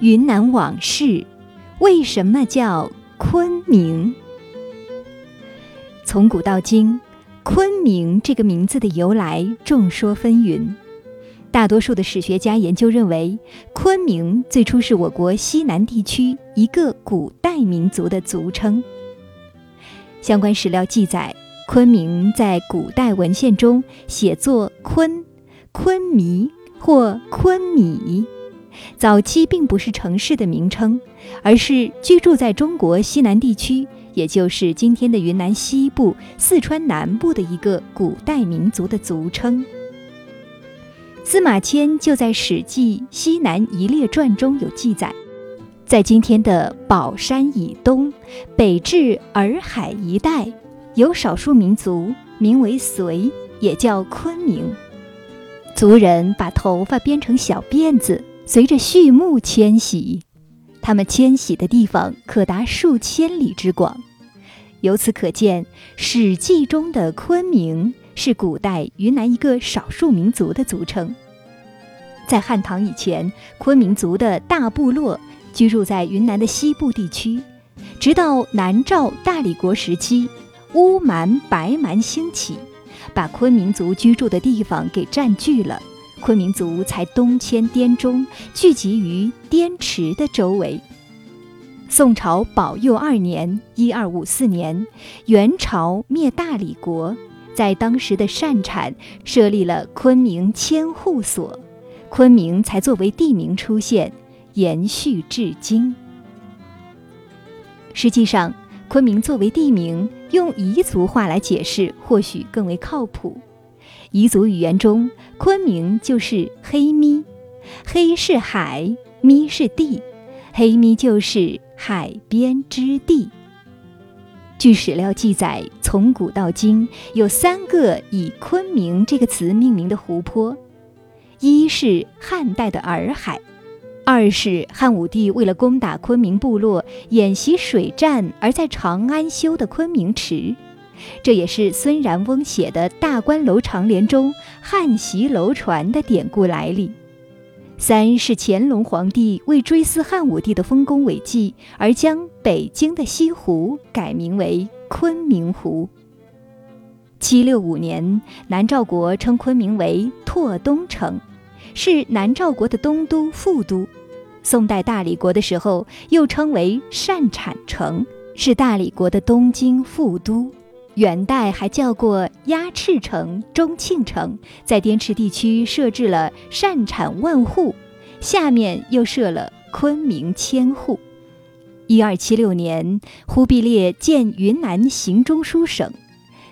云南往事，为什么叫昆明？从古到今，昆明这个名字的由来众说纷纭。大多数的史学家研究认为，昆明最初是我国西南地区一个古代民族的族称。相关史料记载，昆明在古代文献中写作“昆”、“昆弥”或“昆米”。早期并不是城市的名称，而是居住在中国西南地区，也就是今天的云南西部、四川南部的一个古代民族的族称。司马迁就在《史记·西南夷列传》中有记载，在今天的宝山以东，北至洱海一带，有少数民族名为隋，也叫昆明。族人把头发编成小辫子。随着畜牧迁徙，他们迁徙的地方可达数千里之广。由此可见，《史记》中的昆明是古代云南一个少数民族的族称。在汉唐以前，昆明族的大部落居住在云南的西部地区，直到南诏大理国时期，乌蛮、白蛮兴起，把昆明族居住的地方给占据了。昆明族才东迁滇中，聚集于滇池的周围。宋朝宝佑二年（一二五四年），元朝灭大理国，在当时的善产设立了昆明千户所，昆明才作为地名出现，延续至今。实际上，昆明作为地名，用彝族话来解释或许更为靠谱。彝族语言中，昆明就是黑咪，黑是海，咪是地，黑咪就是海边之地。据史料记载，从古到今有三个以昆明这个词命名的湖泊：一是汉代的洱海，二是汉武帝为了攻打昆明部落演习水战而在长安修的昆明池。这也是孙然翁写的《大观楼长联》中“汉袭楼船”的典故来历。三是乾隆皇帝为追思汉武帝的丰功伟绩，而将北京的西湖改名为昆明湖。七六五年，南诏国称昆明为拓东城，是南诏国的东都、副都。宋代大理国的时候，又称为善产城，是大理国的东京、副都。元代还叫过鸭翅城、中庆城，在滇池地区设置了善产万户，下面又设了昆明千户。一二七六年，忽必烈建云南行中书省，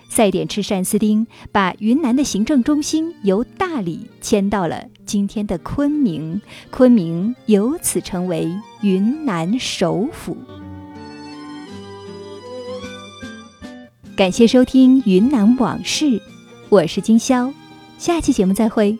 赛典赤善思丁把云南的行政中心由大理迁到了今天的昆明，昆明由此成为云南首府。感谢收听《云南往事》，我是金潇，下期节目再会。